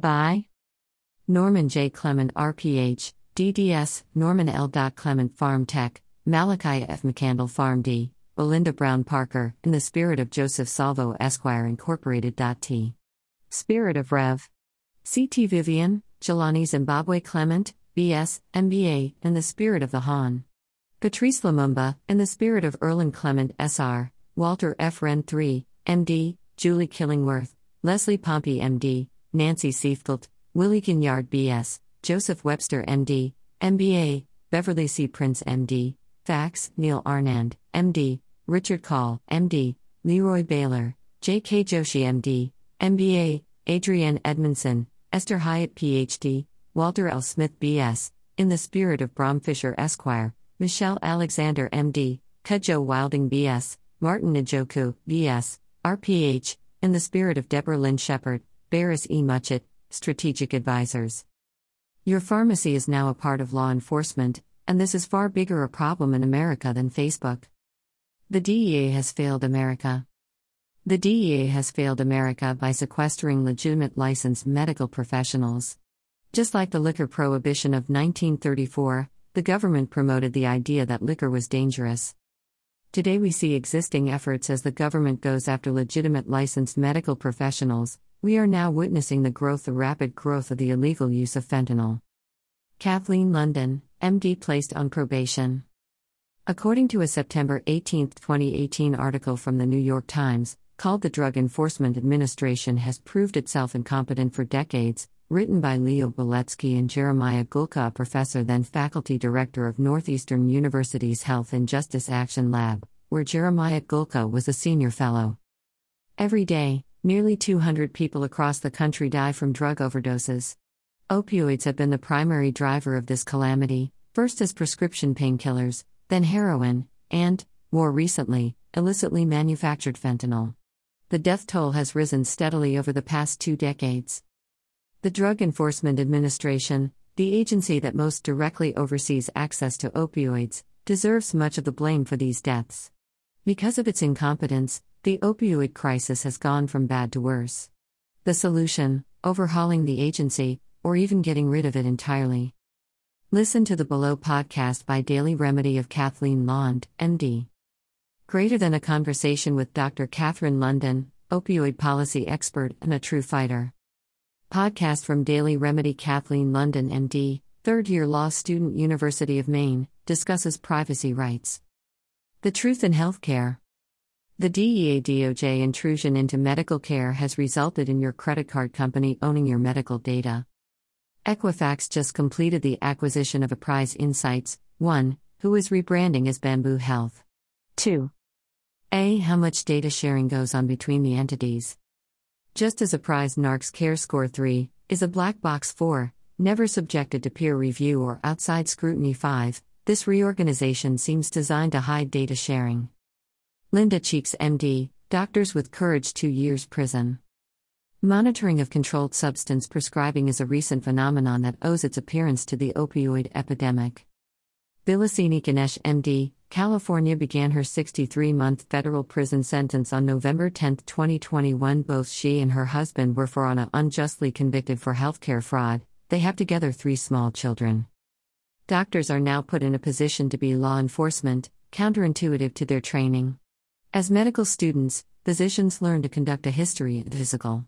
By Norman J. Clement, RPH, DDS, Norman L. Clement Pharm Tech, Malachi F. McCandle Pharm D, Belinda Brown Parker, in the spirit of Joseph Salvo Esquire Incorporated. T. Spirit of Rev. C.T. Vivian, Jelani Zimbabwe Clement, B.S., MBA, in the spirit of the Han. Patrice Lumumba, in the spirit of Erland Clement S.R., Walter F. Wren III, M.D., Julie Killingworth, Leslie Pompey M.D., Nancy Seifelt, Willie Ginyard B.S., Joseph Webster M.D., MBA, Beverly C. Prince M.D., Fax, Neil Arnand, M.D., Richard Call, M.D., Leroy Baylor, J.K. Joshi M.D., MBA, Adrienne Edmondson, Esther Hyatt Ph.D., Walter L. Smith B.S., in the spirit of Bram Fischer Esquire, Michelle Alexander MD, Kudjo Wilding BS, Martin Njoku BS, RPH, in the spirit of Deborah Lynn Shepard, Barris E. Muchett, Strategic Advisors. Your pharmacy is now a part of law enforcement, and this is far bigger a problem in America than Facebook. The DEA has failed America. The DEA has failed America by sequestering legitimate licensed medical professionals. Just like the liquor prohibition of 1934, the government promoted the idea that liquor was dangerous. Today we see existing efforts as the government goes after legitimate licensed medical professionals. We are now witnessing the growth, the rapid growth of the illegal use of fentanyl. Cathleen London, MD, placed on probation. According to a September 18, 2018 article from the New York Times, called The Drug Enforcement Administration Has Proved Itself Incompetent for Decades, written by Leo Beletsky and Jeremiah Goulka, professor then faculty director of Northeastern University's Health and Justice Action Lab, where Jeremiah Goulka was a senior fellow. Every day, nearly 200 people across the country die from drug overdoses. Opioids have been the primary driver of this calamity, first as prescription painkillers, then heroin, and, more recently, illicitly manufactured fentanyl. The death toll has risen steadily over the past two decades. The Drug Enforcement Administration, the agency that most directly oversees access to opioids, deserves much of the blame for these deaths. Because of its incompetence, the opioid crisis has gone from bad to worse. The solution overhauling the agency, or even getting rid of it entirely. Listen to the below podcast by Daily Remedy of Cathleen Lond, MD. Greater than a conversation with Dr. Catherine London, opioid policy expert and a true fighter. Podcast from Daily Remedy Cathleen London, MD, third year law student, University of Maine, discusses privacy rights. The truth in healthcare. The DEA DOJ intrusion into medical care has resulted in your credit card company owning your medical data. Equifax just completed the acquisition of Appriss Insights, 1, who is rebranding as Bamboo Health. 2. A. How much data sharing goes on between the entities. Just as Apprise NarxCare Score 3 is a black box 4, never subjected to peer review or outside scrutiny 5, this reorganization seems designed to hide data sharing. Linda Cheeks, MD, Doctors with Courage 2 years prison. Monitoring of controlled substance prescribing is a recent phenomenon that owes its appearance to the opioid epidemic. Vilasini Ganesh, MD, California began her 63 month federal prison sentence on November 10, 2021. Both she and her husband were for on unjustly convicted for healthcare fraud. They have together three small children. Doctors are now put in a position to be law enforcement, counterintuitive to their training. As medical students, physicians learn to conduct a history and physical.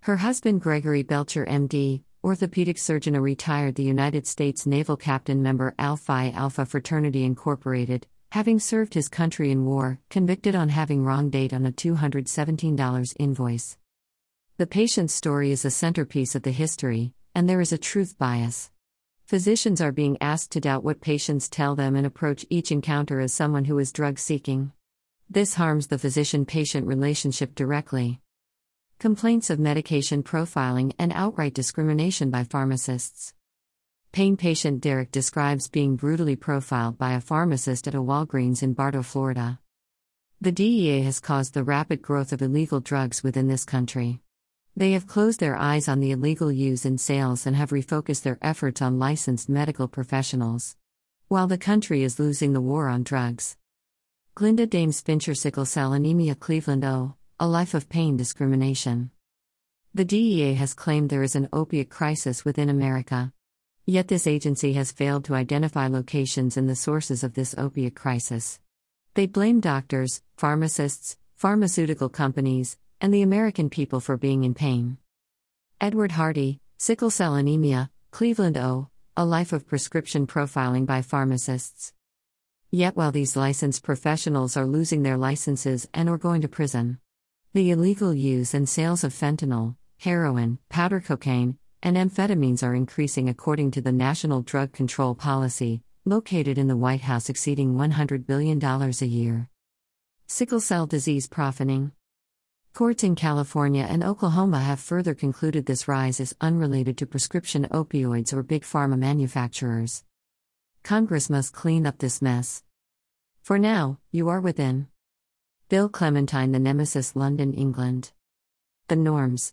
Her husband, Gregory Belcher, MD, orthopedic surgeon, a retired the United States Naval Captain member Alphi Alpha Fraternity Incorporated, having served his country in war, convicted on having wrong date on a $217 invoice. The patient's story is a centerpiece of the history, and there is a truth bias. Physicians are being asked to doubt what patients tell them and approach each encounter as someone who is drug seeking. This harms the physician patient relationship directly. Complaints of medication profiling and outright discrimination by pharmacists. Pain patient Derek describes being brutally profiled by a pharmacist at a Walgreens in Bartow, Florida. The DEA has caused the rapid growth of illegal drugs within this country. They have closed their eyes on the illegal use and sales and have refocused their efforts on licensed medical professionals. While the country is losing the war on drugs. Glinda Dames Fincher Sickle Cell Anemia Cleveland O. A Life of Pain Discrimination. The DEA has claimed there is an opiate crisis within America. Yet this agency has failed to identify locations and the sources of this opiate crisis. They blame doctors, pharmacists, pharmaceutical companies, and the American people for being in pain. Edward Hardy, Sickle Cell Anemia, Cleveland O. A Life of Prescription Profiling by Pharmacists. Yet while these licensed professionals are losing their licenses and or going to prison, the illegal use and sales of fentanyl, heroin, powder cocaine, and amphetamines are increasing according to the National Drug Control Policy, located in the White House exceeding $100 billion a year. Sickle cell disease profiting. Courts in California and Oklahoma have further concluded this rise is unrelated to prescription opioids or big pharma manufacturers. Congress must clean up this mess. For now, you are within. Bill Clementine, The Nemesis, London, England. The norms.